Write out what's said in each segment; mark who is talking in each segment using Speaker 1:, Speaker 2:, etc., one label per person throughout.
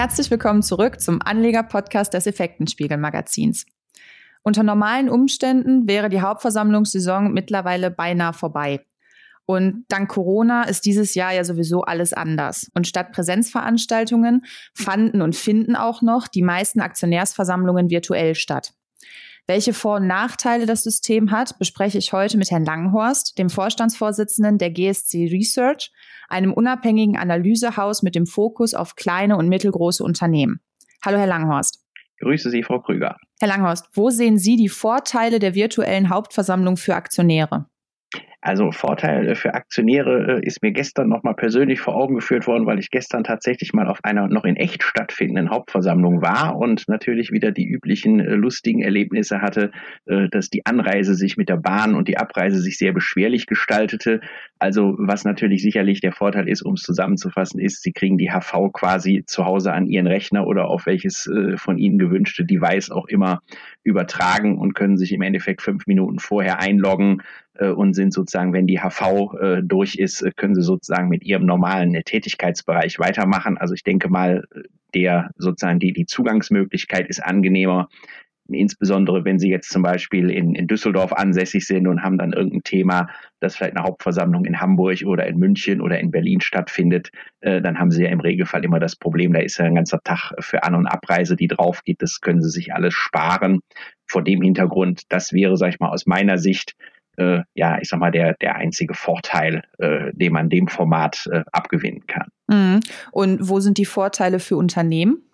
Speaker 1: Herzlich willkommen zurück zum Anleger-Podcast des Effektenspiegel-Magazins. Unter normalen Umständen wäre die Hauptversammlungssaison mittlerweile beinahe vorbei. Und dank Corona ist dieses Jahr ja sowieso alles anders. Und statt Präsenzveranstaltungen fanden und finden auch noch die meisten Aktionärsversammlungen virtuell statt. Welche Vor- und Nachteile das System hat, bespreche ich heute mit Herrn Langenhorst, dem Vorstandsvorsitzenden der GSC Research, einem unabhängigen Analysehaus mit dem Fokus auf kleine und mittelgroße Unternehmen. Hallo, Herr Langenhorst.
Speaker 2: Grüße Sie, Frau Krüger.
Speaker 1: Herr Langenhorst, wo sehen Sie die Vorteile der virtuellen Hauptversammlung für Aktionäre?
Speaker 2: Also Vorteil äh, für Aktionäre äh, ist mir gestern nochmal persönlich vor Augen geführt worden, weil ich gestern tatsächlich mal auf einer noch in echt stattfindenden Hauptversammlung war und natürlich wieder die üblichen äh, lustigen Erlebnisse hatte, dass die Anreise sich mit der Bahn und die Abreise sich sehr beschwerlich gestaltete. Also was natürlich sicherlich der Vorteil ist, um es zusammenzufassen, ist, Sie kriegen die HV quasi zu Hause an Ihren Rechner oder auf welches von Ihnen gewünschte Device auch immer übertragen und können sich im Endeffekt fünf Minuten vorher einloggen und sind sozusagen sozusagen, wenn die HV äh, durch ist, äh, können sie sozusagen mit ihrem normalen äh, Tätigkeitsbereich weitermachen. Also ich denke mal, der sozusagen die, die Zugangsmöglichkeit ist angenehmer. Insbesondere wenn Sie jetzt zum Beispiel in, in Düsseldorf ansässig sind und haben dann irgendein Thema, das vielleicht eine Hauptversammlung in Hamburg oder in München oder in Berlin stattfindet, äh, dann haben Sie ja im Regelfall immer das Problem, da ist ja ein ganzer Tag für An- und Abreise, die drauf geht. Das können Sie sich alles sparen. Vor dem Hintergrund, das wäre, sag ich mal, aus meiner Sicht äh, ja, ich sag mal, der, der einzige Vorteil, äh, den man dem Format äh, abgewinnen kann.
Speaker 1: Mhm. Und wo sind die Vorteile für Unternehmen?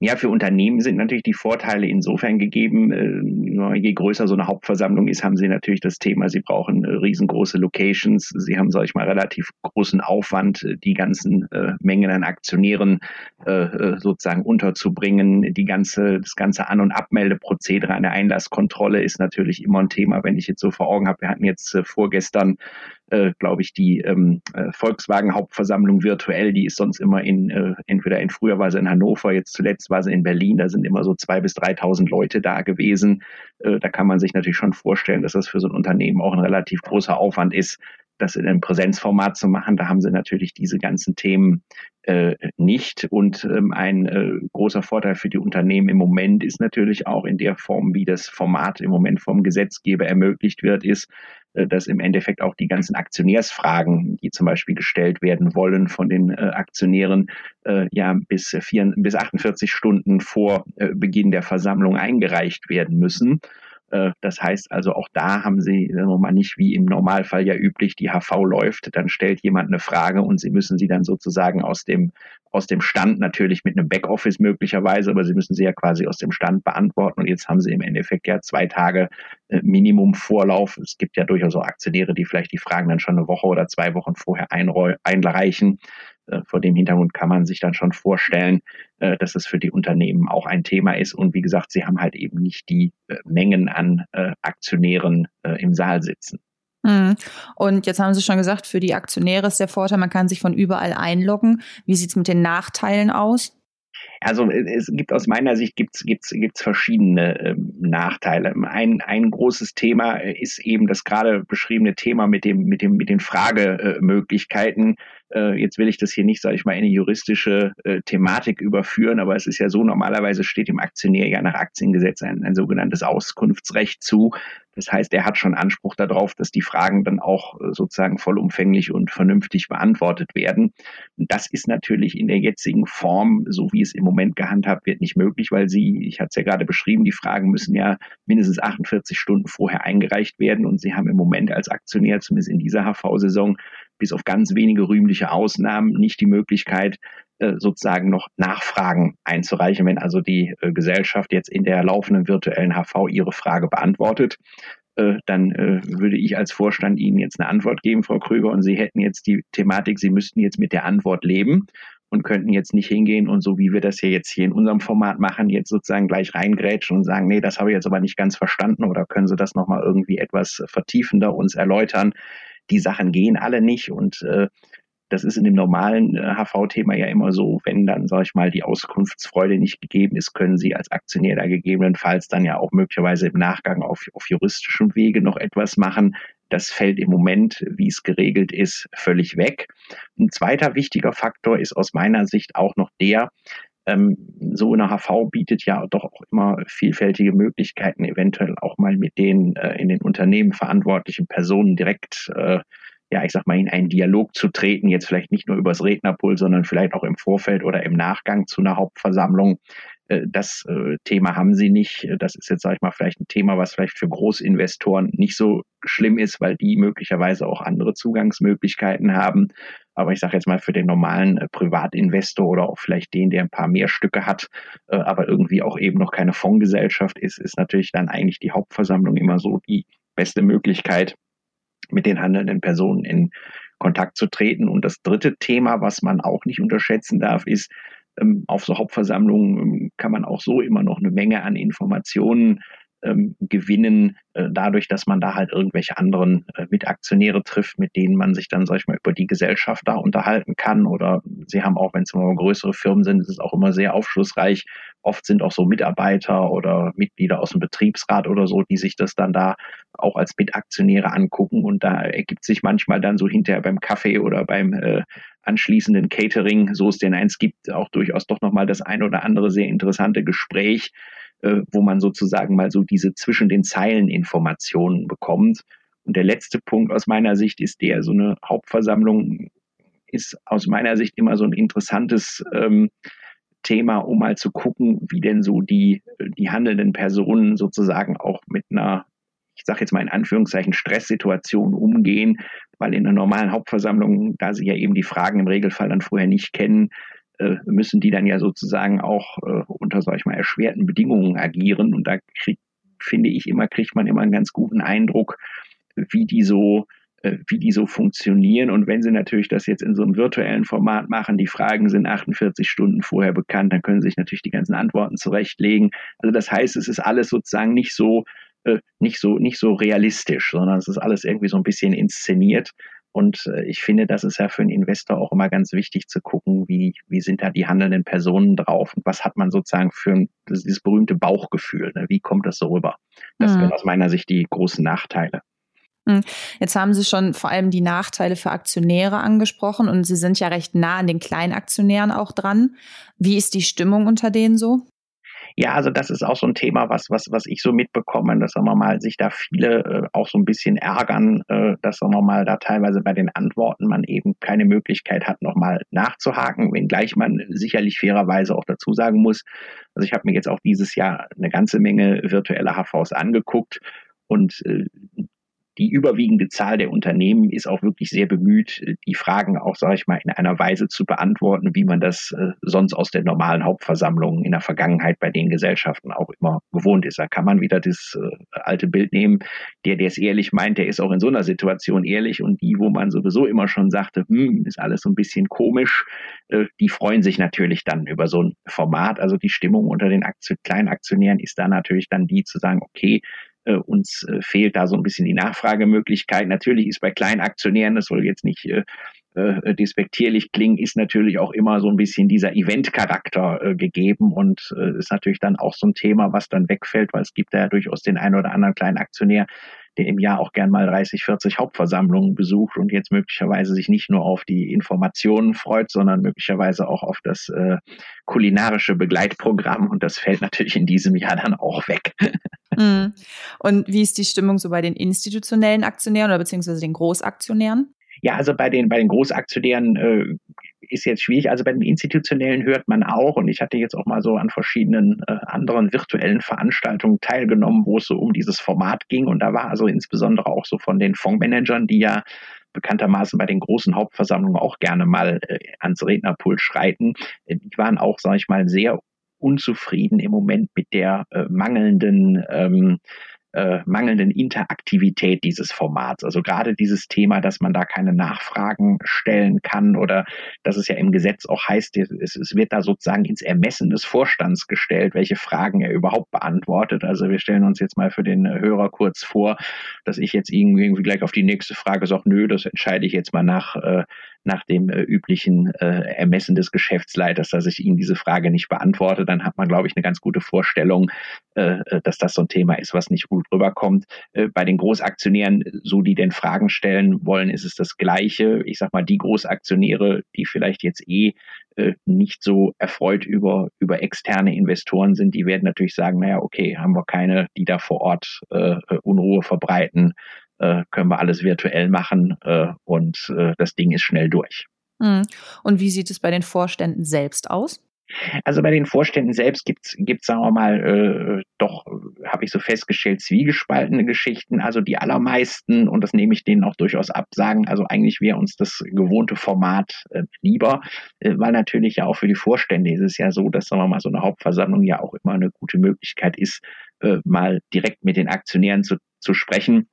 Speaker 2: Ja, für Unternehmen sind natürlich die Vorteile insofern gegeben, äh, je größer so eine Hauptversammlung ist, haben sie natürlich das Thema, sie brauchen äh, riesengroße Locations, sie haben, sag ich mal, relativ großen Aufwand, äh, die ganzen Mengen an Aktionären sozusagen unterzubringen. Die ganze, das ganze An- und Abmeldeprozedere eine Einlasskontrolle ist natürlich immer ein Thema, wenn ich jetzt so vor Augen habe. Wir hatten jetzt vorgestern äh, glaube ich, die ähm, äh, Volkswagen-Hauptversammlung virtuell, die ist sonst immer in, äh, entweder in früher war sie in Hannover, jetzt zuletzt war sie in Berlin, da sind immer so zwei bis 3.000 Leute da gewesen. Äh, da kann man sich natürlich schon vorstellen, dass das für so ein Unternehmen auch ein relativ großer Aufwand ist, das in einem Präsenzformat zu machen. Da haben sie natürlich diese ganzen Themen äh, nicht. Und ähm, ein äh, großer Vorteil für die Unternehmen im Moment ist natürlich auch in der Form, wie das Format im Moment vom Gesetzgeber ermöglicht wird, ist, dass im Endeffekt auch die ganzen Aktionärsfragen, die zum Beispiel gestellt werden wollen von den äh, Aktionären, äh, ja bis, vier, bis 48 Stunden vor äh, Beginn der Versammlung eingereicht werden müssen. Äh, das heißt also, auch da haben Sie sagen wir mal, nicht wie im Normalfall ja üblich, die HV läuft, dann stellt jemand eine Frage und Sie müssen sie dann sozusagen aus dem, aus dem Stand natürlich mit einem Backoffice möglicherweise, aber Sie müssen sie ja quasi aus dem Stand beantworten. Und jetzt haben Sie im Endeffekt ja zwei Tage äh, Minimum Vorlauf. Es gibt ja durchaus auch Aktionäre, die vielleicht die Fragen dann schon eine Woche oder zwei Wochen vorher einreichen. Äh, vor dem Hintergrund kann man sich dann schon vorstellen, äh, dass es für die Unternehmen auch ein Thema ist. Und wie gesagt, sie haben halt eben nicht die äh, Mengen an Aktionären im Saal sitzen.
Speaker 1: Mhm. Und jetzt haben Sie schon gesagt, für die Aktionäre ist der Vorteil, man kann sich von überall einloggen. Wie sieht es mit den Nachteilen aus?
Speaker 2: Also es gibt aus meiner Sicht gibt's gibt's gibt's verschiedene ähm, Nachteile. Ein ein großes Thema ist eben das gerade beschriebene Thema mit dem mit dem mit den Fragemöglichkeiten. Äh, jetzt will ich das hier nicht, sage ich mal, in eine juristische äh, Thematik überführen, aber es ist ja so, normalerweise steht dem Aktionär ja nach Aktiengesetz ein, ein sogenanntes Auskunftsrecht zu. Das heißt, er hat schon Anspruch darauf, dass die Fragen dann auch äh, sozusagen vollumfänglich und vernünftig beantwortet werden. Und das ist natürlich in der jetzigen Form, so wie es im Moment gehandhabt wird, nicht möglich, weil Sie, ich hatte es ja gerade beschrieben, die Fragen müssen ja mindestens 48 Stunden vorher eingereicht werden und Sie haben im Moment als Aktionär, zumindest in dieser HV-Saison, bis auf ganz wenige rühmliche Ausnahmen nicht die Möglichkeit, äh, sozusagen noch Nachfragen einzureichen, wenn also die äh, Gesellschaft jetzt in der laufenden virtuellen HV ihre Frage beantwortet. Äh, dann würde ich als Vorstand Ihnen jetzt eine Antwort geben, Frau Krüger, und Sie hätten jetzt die Thematik, Sie müssten jetzt mit der Antwort leben und könnten jetzt nicht hingehen und so wie wir das hier jetzt hier in unserem Format machen, jetzt sozusagen gleich reingrätschen und sagen, nee, das habe ich jetzt aber nicht ganz verstanden oder können Sie das nochmal irgendwie etwas vertiefender uns erläutern die Sachen gehen alle nicht und äh, das ist in dem normalen äh, HV-Thema ja immer so, wenn dann, sage ich mal, die Auskunftsfreude nicht gegeben ist, können Sie als Aktionär da gegebenenfalls dann ja auch möglicherweise im Nachgang auf, auf juristischem Wege noch etwas machen. Das fällt im Moment, wie es geregelt ist, völlig weg. Ein zweiter wichtiger Faktor ist aus meiner Sicht auch noch der, so eine HV bietet ja doch auch immer vielfältige Möglichkeiten, eventuell auch mal mit den äh, in den Unternehmen verantwortlichen Personen direkt äh, ja, ich sag mal, in einen Dialog zu treten, jetzt vielleicht nicht nur übers Rednerpult, sondern vielleicht auch im Vorfeld oder im Nachgang zu einer Hauptversammlung. Äh, das äh, Thema haben sie nicht. Das ist jetzt, sag ich mal, vielleicht ein Thema, was vielleicht für Großinvestoren nicht so schlimm ist, weil die möglicherweise auch andere Zugangsmöglichkeiten haben. Aber ich sage jetzt mal für den normalen äh, Privatinvestor oder auch vielleicht den, der ein paar mehr Stücke hat, aber irgendwie auch eben noch keine Fondsgesellschaft ist, ist natürlich dann eigentlich die Hauptversammlung immer so die beste Möglichkeit, mit den handelnden Personen in Kontakt zu treten. Und das dritte Thema, was man auch nicht unterschätzen darf, ist, auf so Hauptversammlungen ähm, kann man auch so immer noch eine Menge an Informationen ähm, gewinnen, dadurch, dass man da halt irgendwelche anderen äh, Mitaktionäre trifft, mit denen man sich dann, sag ich mal, über die Gesellschaft da unterhalten kann. Oder sie haben auch, wenn es immer größere Firmen sind, ist es auch immer sehr aufschlussreich. Oft sind auch so Mitarbeiter oder Mitglieder aus dem Betriebsrat oder so, die sich das dann da auch als Mitaktionäre angucken. Und da ergibt sich manchmal dann so hinterher beim Kaffee oder beim äh, anschließenden Catering, so es denn eins gibt, auch durchaus doch nochmal das ein oder andere sehr interessante Gespräch, äh, wo man sozusagen mal so diese zwischen den Zeilen Informationen bekommt. Und der letzte Punkt aus meiner Sicht ist der, so eine Hauptversammlung ist aus meiner Sicht immer so ein interessantes ähm, Thema, um mal zu gucken, wie denn so die, die handelnden Personen sozusagen auch mit einer, ich sage jetzt mal in Anführungszeichen, Stresssituation umgehen, weil in einer normalen Hauptversammlung, da sie ja eben die Fragen im Regelfall dann vorher nicht kennen, äh, müssen die dann ja sozusagen auch äh, unter, sag ich mal, erschwerten Bedingungen agieren. Und da krieg, finde ich immer, kriegt man immer einen ganz guten Eindruck, wie die so äh, wie die so funktionieren. Und wenn Sie natürlich das jetzt in so einem virtuellen Format machen, die Fragen sind 48 Stunden vorher bekannt, dann können Sie sich natürlich die ganzen Antworten zurechtlegen. Also das heißt, es ist alles sozusagen nicht so, nicht so, nicht so realistisch, sondern es ist alles irgendwie so ein bisschen inszeniert. Und äh, ich finde, das ist ja für einen Investor auch immer ganz wichtig zu gucken, wie, wie sind da die handelnden Personen drauf und was hat man sozusagen für ein, dieses berühmte Bauchgefühl, ne? wie kommt das so rüber? Das mhm. sind aus meiner Sicht die großen Nachteile.
Speaker 1: Mhm. Jetzt haben Sie schon vor allem die Nachteile für Aktionäre angesprochen und Sie sind ja recht nah an den Kleinaktionären auch dran. Wie ist die Stimmung unter denen so?
Speaker 2: Ja, also das ist auch so ein Thema, was, was, was ich so mitbekomme, dass sagen wir mal, sich da viele äh, auch so ein bisschen ärgern, äh, dass sagen wir mal, da teilweise bei den Antworten man eben keine Möglichkeit hat, nochmal nachzuhaken, wenngleich man sicherlich fairerweise auch dazu sagen muss. Also ich habe mir jetzt auch dieses Jahr eine ganze Menge virtuelle HVs angeguckt und äh, die überwiegende Zahl der Unternehmen ist auch wirklich sehr bemüht, die Fragen auch, sage ich mal, in einer Weise zu beantworten, wie man das äh, sonst aus den normalen Hauptversammlungen in der Vergangenheit bei den Gesellschaften auch immer gewohnt ist. Da kann man wieder das äh, alte Bild nehmen, der, der es ehrlich meint, der ist auch in so einer Situation ehrlich und die, wo man sowieso immer schon sagte, hm, ist alles so ein bisschen komisch, äh, die freuen sich natürlich dann über so ein Format. Also die Stimmung unter den Aktion kleinen Aktionären ist da natürlich dann die zu sagen, okay, äh, uns äh, fehlt da so ein bisschen die Nachfragemöglichkeit. Natürlich ist bei Kleinaktionären, das soll jetzt nicht äh, äh, despektierlich klingen, ist natürlich auch immer so ein bisschen dieser Event-Charakter äh, gegeben und äh, ist natürlich dann auch so ein Thema, was dann wegfällt, weil es gibt ja durchaus den einen oder anderen kleinen Aktionär, der im Jahr auch gern mal 30, 40 Hauptversammlungen besucht und jetzt möglicherweise sich nicht nur auf die Informationen freut, sondern möglicherweise auch auf das äh, kulinarische Begleitprogramm und das fällt natürlich in diesem Jahr dann auch weg.
Speaker 1: Mhm. Und wie ist die Stimmung so bei den institutionellen Aktionären oder beziehungsweise den Großaktionären?
Speaker 2: Ja, also bei den, bei den Großaktionären äh, ist jetzt schwierig. Also bei den institutionellen hört man auch, und ich hatte jetzt auch mal so an verschiedenen äh, anderen virtuellen Veranstaltungen teilgenommen, wo es so um dieses Format ging. Und da war also insbesondere auch so von den Fondsmanagern, die ja bekanntermaßen bei den großen Hauptversammlungen auch gerne mal äh, ans Rednerpult schreiten. Äh, die waren auch, sage ich mal, sehr unzufrieden im Moment mit der äh, mangelnden ähm, äh, mangelnden Interaktivität dieses Formats. Also gerade dieses Thema, dass man da keine Nachfragen stellen kann oder dass es ja im Gesetz auch heißt, es, es wird da sozusagen ins Ermessen des Vorstands gestellt, welche Fragen er überhaupt beantwortet. Also wir stellen uns jetzt mal für den Hörer kurz vor, dass ich jetzt irgendwie gleich auf die nächste Frage sage, nö, das entscheide ich jetzt mal nach, äh, nach dem äh, üblichen äh, Ermessen des Geschäftsleiters, dass ich Ihnen diese Frage nicht beantworte, dann hat man, glaube ich, eine ganz gute Vorstellung, äh, äh, dass das so ein Thema ist, was nicht gut rüberkommt. Äh, bei den Großaktionären, so die denn Fragen stellen wollen, ist es das Gleiche. Ich sag mal, die Großaktionäre, die vielleicht jetzt eh äh, nicht so erfreut über, über externe Investoren sind, die werden natürlich sagen, naja, okay, haben wir keine, die da vor Ort Unruhe verbreiten, äh, können wir alles virtuell machen äh, und äh, das Ding ist schnell durch.
Speaker 1: Hm. Und wie sieht es bei den Vorständen selbst aus?
Speaker 2: Also bei den Vorständen selbst gibt's gibt's sagen wir mal, äh, doch, habe ich so festgestellt, zwiegespaltene Geschichten. Also die allermeisten, und das nehme ich denen auch durchaus ab, sagen, also eigentlich wäre uns das gewohnte Format äh, lieber, äh, weil natürlich ja auch für die Vorstände ist es ja so, dass, sagen wir mal, so eine Hauptversammlung ja auch immer eine gute Möglichkeit ist, äh, mal direkt mit den Aktionären zu, zu sprechen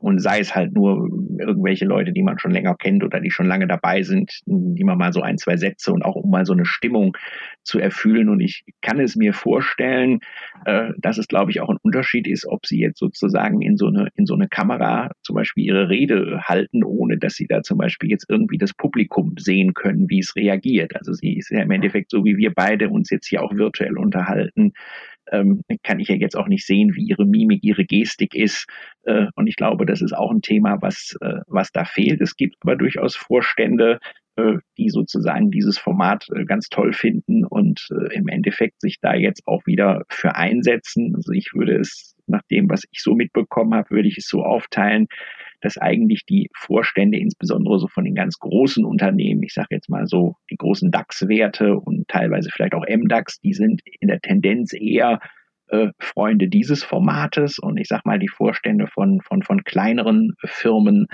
Speaker 2: und sei es halt nur irgendwelche Leute, die man schon länger kennt oder die schon lange dabei sind, die man mal so ein, zwei Sätze und auch um mal so eine Stimmung zu erfüllen. Und ich kann es mir vorstellen, äh, dass es, glaube ich, auch ein Unterschied ist, ob sie jetzt sozusagen in so eine, in so eine Kamera zum Beispiel ihre Rede halten, ohne dass sie da zum Beispiel jetzt irgendwie das Publikum sehen können, wie es reagiert. Also sie ist ja im Endeffekt so, wie wir beide uns jetzt hier auch virtuell unterhalten ähm, kann ich ja jetzt auch nicht sehen, wie ihre Mimik, ihre Gestik ist. Äh, und ich glaube, das ist auch ein Thema, was, äh, was da fehlt. Es gibt aber durchaus Vorstände, äh, die sozusagen dieses Format äh, ganz toll finden und äh, im Endeffekt sich da jetzt auch wieder für einsetzen. Also ich würde es nach dem, was ich so mitbekommen habe, würde ich es so aufteilen, dass eigentlich die Vorstände, insbesondere so von den ganz großen Unternehmen, ich sage jetzt mal so die großen DAX-Werte und teilweise vielleicht auch MDAX, die sind in der Tendenz eher äh, Freunde dieses Formates. Und ich sage mal die Vorstände von, von, von kleineren Firmen,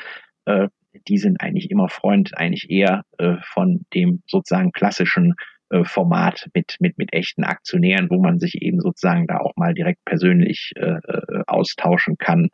Speaker 2: äh, die sind eigentlich immer Freund eigentlich eher äh, von dem sozusagen klassischen äh, Format mit, mit, mit echten Aktionären, wo man sich eben sozusagen da auch mal direkt persönlich äh, äh austauschen kann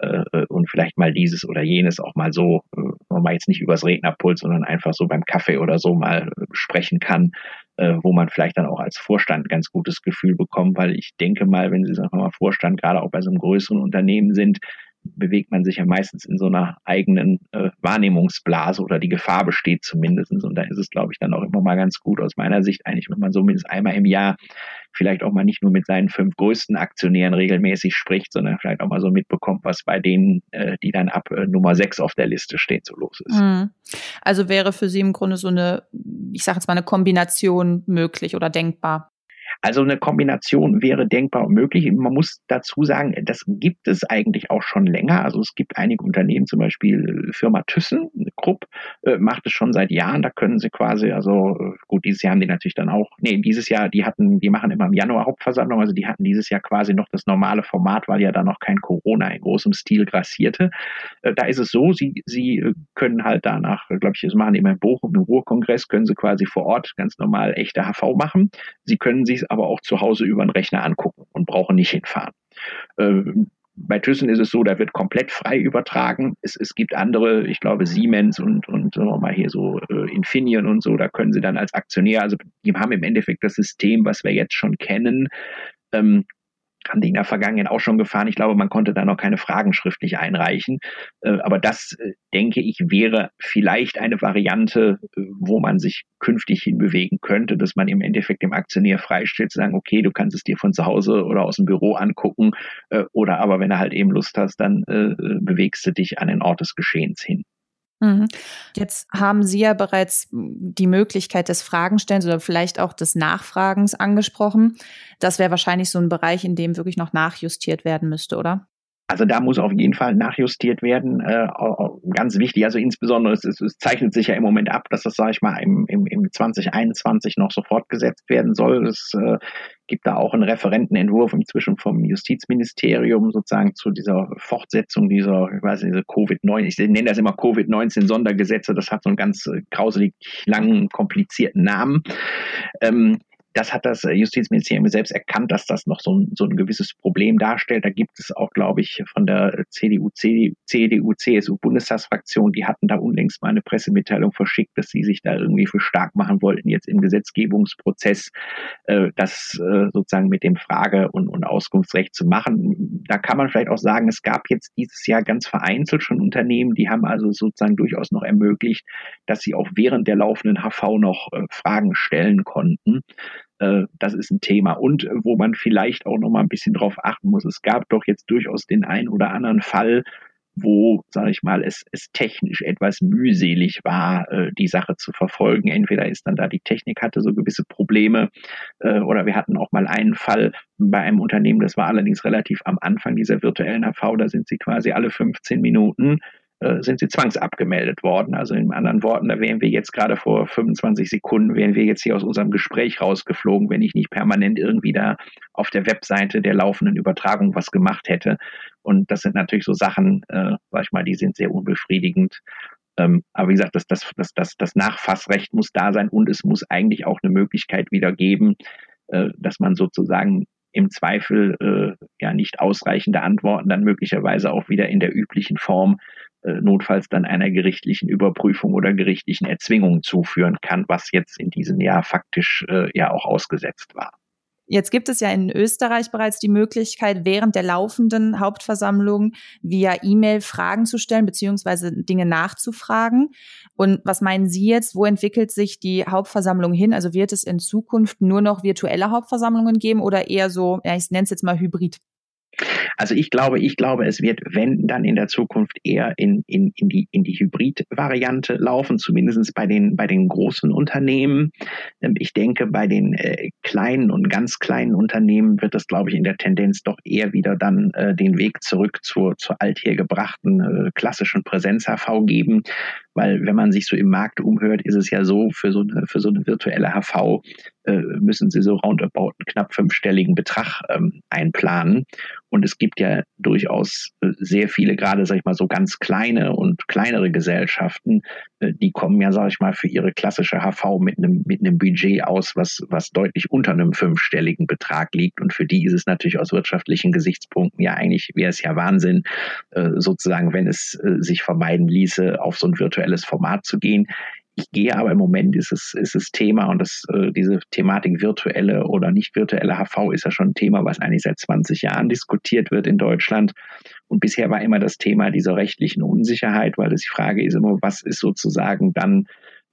Speaker 2: äh, äh, und vielleicht mal dieses oder jenes auch mal so, äh, mal jetzt nicht übers Rednerpult, sondern einfach so beim Kaffee oder so mal besprechen kann, äh, wo man vielleicht dann auch als Vorstand ganz gutes Gefühl bekommt, weil ich denke mal, wenn Sie sagen wir mal Vorstand gerade auch bei so einem größeren Unternehmen sind, bewegt man sich ja meistens in so einer eigenen äh, Wahrnehmungsblase oder die Gefahr besteht zumindest. Und da ist es, glaube ich, dann auch immer mal ganz gut aus meiner Sicht eigentlich, wenn man so mindestens einmal im Jahr vielleicht auch mal nicht nur mit seinen fünf größten Aktionären regelmäßig spricht, sondern vielleicht auch mal so mitbekommt, was bei denen, äh, die dann ab äh, Nummer sechs auf der Liste stehen, so los ist. Mhm.
Speaker 1: Also wäre für Sie im Grunde so eine, ich sage jetzt mal, eine Kombination möglich oder denkbar?
Speaker 2: Also eine Kombination wäre denkbar und möglich. Man muss dazu sagen, das gibt es eigentlich auch schon länger. Also es gibt einige Unternehmen, zum Beispiel Firma Thyssen, Krupp, äh, macht es schon seit Jahren. Da können sie quasi, also äh, gut, dieses Jahr haben die natürlich dann auch, nee, dieses Jahr, die hatten, die machen immer im Januar Hauptversammlung, also die hatten dieses Jahr quasi noch das normale Format, weil ja da noch kein Corona in großem Stil grassierte. Äh, da ist es so, sie, sie können halt danach, glaube ich, das machen immer in Bochum im Ruhrkongress, können sie quasi vor Ort ganz normal echte HV machen. Sie können sich aber auch zu Hause über den Rechner angucken und brauchen nicht hinfahren. Ähm, bei Thyssen ist es so, da wird komplett frei übertragen. Es, es gibt andere, ich glaube Siemens und, und mal hier so äh, Infineon und so, da können sie dann als Aktionär, also die haben im Endeffekt das System, was wir jetzt schon kennen, ähm, haben die in der Vergangenheit auch schon gefahren. Ich glaube, man konnte da noch keine Fragen schriftlich einreichen. Äh, aber das, äh, denke ich, wäre vielleicht eine Variante, äh, wo man sich künftig hinbewegen könnte, dass man im Endeffekt dem Aktionär freistellt, zu sagen, okay, du kannst es dir von zu Hause oder aus dem Büro angucken. Oder aber, wenn du halt eben Lust hast, dann bewegst du dich an den Ort des Geschehens hin.
Speaker 1: Mhm. Jetzt haben Sie ja bereits die Möglichkeit des Fragenstellens oder vielleicht auch des Nachfragens angesprochen. Das wäre wahrscheinlich so ein Bereich, in dem wirklich noch nachjustiert werden müsste, oder?
Speaker 2: Also da muss auf jeden Fall nachjustiert werden. Äh, ganz wichtig, also insbesondere, es, es, zeichnet sich ja im Moment ab, dass das, sage ich mal, im, im, im 2021 noch so fortgesetzt werden soll. Es äh, gibt da auch einen Referentenentwurf inzwischen vom Justizministerium sozusagen zu dieser Fortsetzung dieser, ich weiß nicht, diese Covid-19, ich nenne das immer Covid-19-Sondergesetze, das hat so einen ganz äh, grauselig langen, komplizierten Namen. Ähm, das hat das Justizministerium selbst erkannt, dass das noch so ein, so ein gewisses Problem darstellt. Da gibt es auch, glaube ich, von der CDU, CDU, CSU Bundestagsfraktion, die hatten da unlängst mal eine Pressemitteilung verschickt, dass sie sich da irgendwie für stark machen wollten, jetzt im Gesetzgebungsprozess äh, das äh, sozusagen mit dem Frage- und, und Auskunftsrecht zu machen. Da kann man vielleicht auch sagen, es gab jetzt dieses Jahr ganz vereinzelt schon Unternehmen, die haben also sozusagen durchaus noch ermöglicht, dass sie auch während der laufenden HV noch äh, Fragen stellen konnten. Äh, das ist ein Thema. Und wo man vielleicht auch noch mal ein bisschen drauf achten muss, es gab doch jetzt durchaus den einen oder anderen Fall, wo, sage ich mal, es, es technisch etwas mühselig war, äh, die Sache zu verfolgen. Entweder ist dann da die Technik hatte so gewisse Probleme äh, oder wir hatten auch mal einen Fall bei einem Unternehmen, das war allerdings relativ am Anfang dieser virtuellen HV, da sind sie quasi alle 15 Minuten sind sie zwangsabgemeldet worden. Also in anderen Worten, da wären wir jetzt gerade vor 25 Sekunden, wären wir jetzt hier aus unserem Gespräch rausgeflogen, wenn ich nicht permanent irgendwie da auf der Webseite der laufenden Übertragung was gemacht hätte. Und das sind natürlich so Sachen, äh, sag ich mal, die sind sehr unbefriedigend. Ähm, aber wie gesagt, das, das, das, das, das Nachfassrecht muss da sein und es muss eigentlich auch eine Möglichkeit wieder geben, äh, dass man sozusagen im Zweifel äh, ja nicht ausreichende Antworten dann möglicherweise auch wieder in der üblichen Form äh, notfalls dann einer gerichtlichen Überprüfung oder gerichtlichen Erzwingung zuführen kann, was jetzt in diesem Jahr faktisch äh, ja auch ausgesetzt war.
Speaker 1: Jetzt gibt es ja in Österreich bereits die Möglichkeit, während der laufenden Hauptversammlung via E-Mail Fragen zu stellen beziehungsweise Dinge nachzufragen. Und was meinen Sie jetzt? Wo entwickelt sich die Hauptversammlung hin? Also wird es in Zukunft nur noch virtuelle Hauptversammlungen geben oder eher so, ja, ich nenne es jetzt mal Hybrid?
Speaker 2: Also ich glaube, ich glaube, es wird, wenn dann in der Zukunft eher in, in, in die, in die Hybrid-Variante laufen, zumindest bei den, bei den großen Unternehmen. Ähm, ich denke, bei den äh, kleinen und ganz kleinen Unternehmen wird es, glaube ich, in der Tendenz doch eher wieder dann äh, den Weg zurück zur, zur althergebrachten äh, klassischen Präsenz-HV geben. Weil wenn man sich so im Markt umhört, ist es ja so, für so eine, für so eine virtuelle HV äh, müssen sie so roundabout einen knapp fünfstelligen Betrag ähm, einplanen. Und es gibt ja durchaus äh, sehr viele, gerade sag ich mal so ganz kleine und kleinere Gesellschaften, äh, die kommen ja, sag ich mal, für ihre klassische HV mit einem mit einem Budget aus, was was deutlich unter einem fünfstelligen Betrag liegt. Und für die ist es natürlich aus wirtschaftlichen Gesichtspunkten ja eigentlich wäre es ja Wahnsinn, äh, sozusagen, wenn es sich vermeiden ließe, auf so ein virtuelles Format zu gehen. Ich gehe aber im Moment ist es, ist es Thema und das, äh, diese Thematik virtuelle oder nicht virtuelle HV ist ja schon ein Thema, was eigentlich seit 20 Jahren diskutiert wird in Deutschland. Und bisher war immer das Thema dieser rechtlichen Unsicherheit, weil das die Frage ist immer, was ist sozusagen dann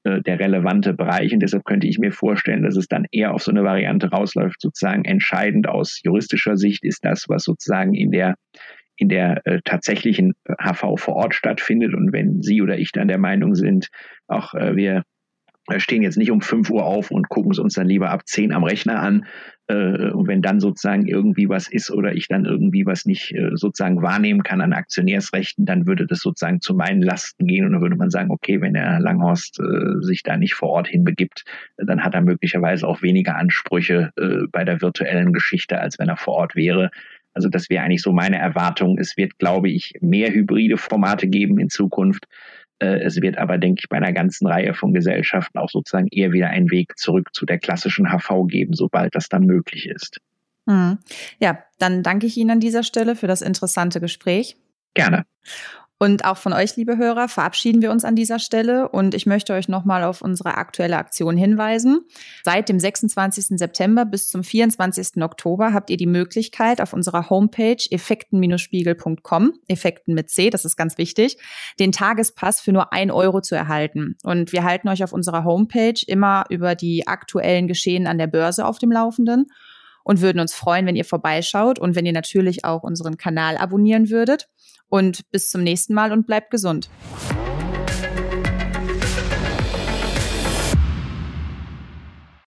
Speaker 2: äh, der relevante Bereich. Und deshalb könnte ich mir vorstellen, dass es dann eher auf so eine Variante rausläuft, sozusagen entscheidend aus juristischer Sicht ist das, was sozusagen in der in der äh, tatsächlichen HV vor Ort stattfindet. Und wenn Sie oder ich dann der Meinung sind, auch äh, wir stehen jetzt nicht um 5 Uhr auf und gucken es uns dann lieber ab 10 am Rechner an. Äh, und wenn dann sozusagen irgendwie was ist oder ich dann irgendwie was nicht äh, sozusagen wahrnehmen kann an Aktionärsrechten, dann würde das sozusagen zu meinen Lasten gehen und dann würde man sagen, okay, wenn der Langhorst äh, sich da nicht vor Ort hinbegibt, dann hat er möglicherweise auch weniger Ansprüche äh, bei der virtuellen Geschichte, als wenn er vor Ort wäre. Also das wäre eigentlich so meine Erwartung. Es wird, glaube ich, mehr hybride Formate geben in Zukunft. Äh, es wird aber, denke ich, bei einer ganzen Reihe von Gesellschaften auch sozusagen eher wieder einen Weg zurück zu der klassischen HV geben, sobald das dann möglich ist.
Speaker 1: Hm. Ja, dann danke ich Ihnen an dieser Stelle für das interessante Gespräch.
Speaker 2: Gerne.
Speaker 1: Und auch von euch, liebe Hörer, verabschieden wir uns an dieser Stelle und ich möchte euch nochmal auf unsere aktuelle Aktion hinweisen. Seit dem 26. September bis zum 24. Oktober habt ihr die Möglichkeit, auf unserer Homepage effekten-spiegel.com, Effekten mit C, das ist ganz wichtig, den Tagespass für nur ein Euro zu erhalten. Und wir halten euch auf unserer Homepage immer über die aktuellen Geschehen an der Börse auf dem Laufenden und würden uns freuen, wenn ihr vorbeischaut und wenn ihr natürlich auch unseren Kanal abonnieren würdet. Und bis zum nächsten Mal und bleibt gesund.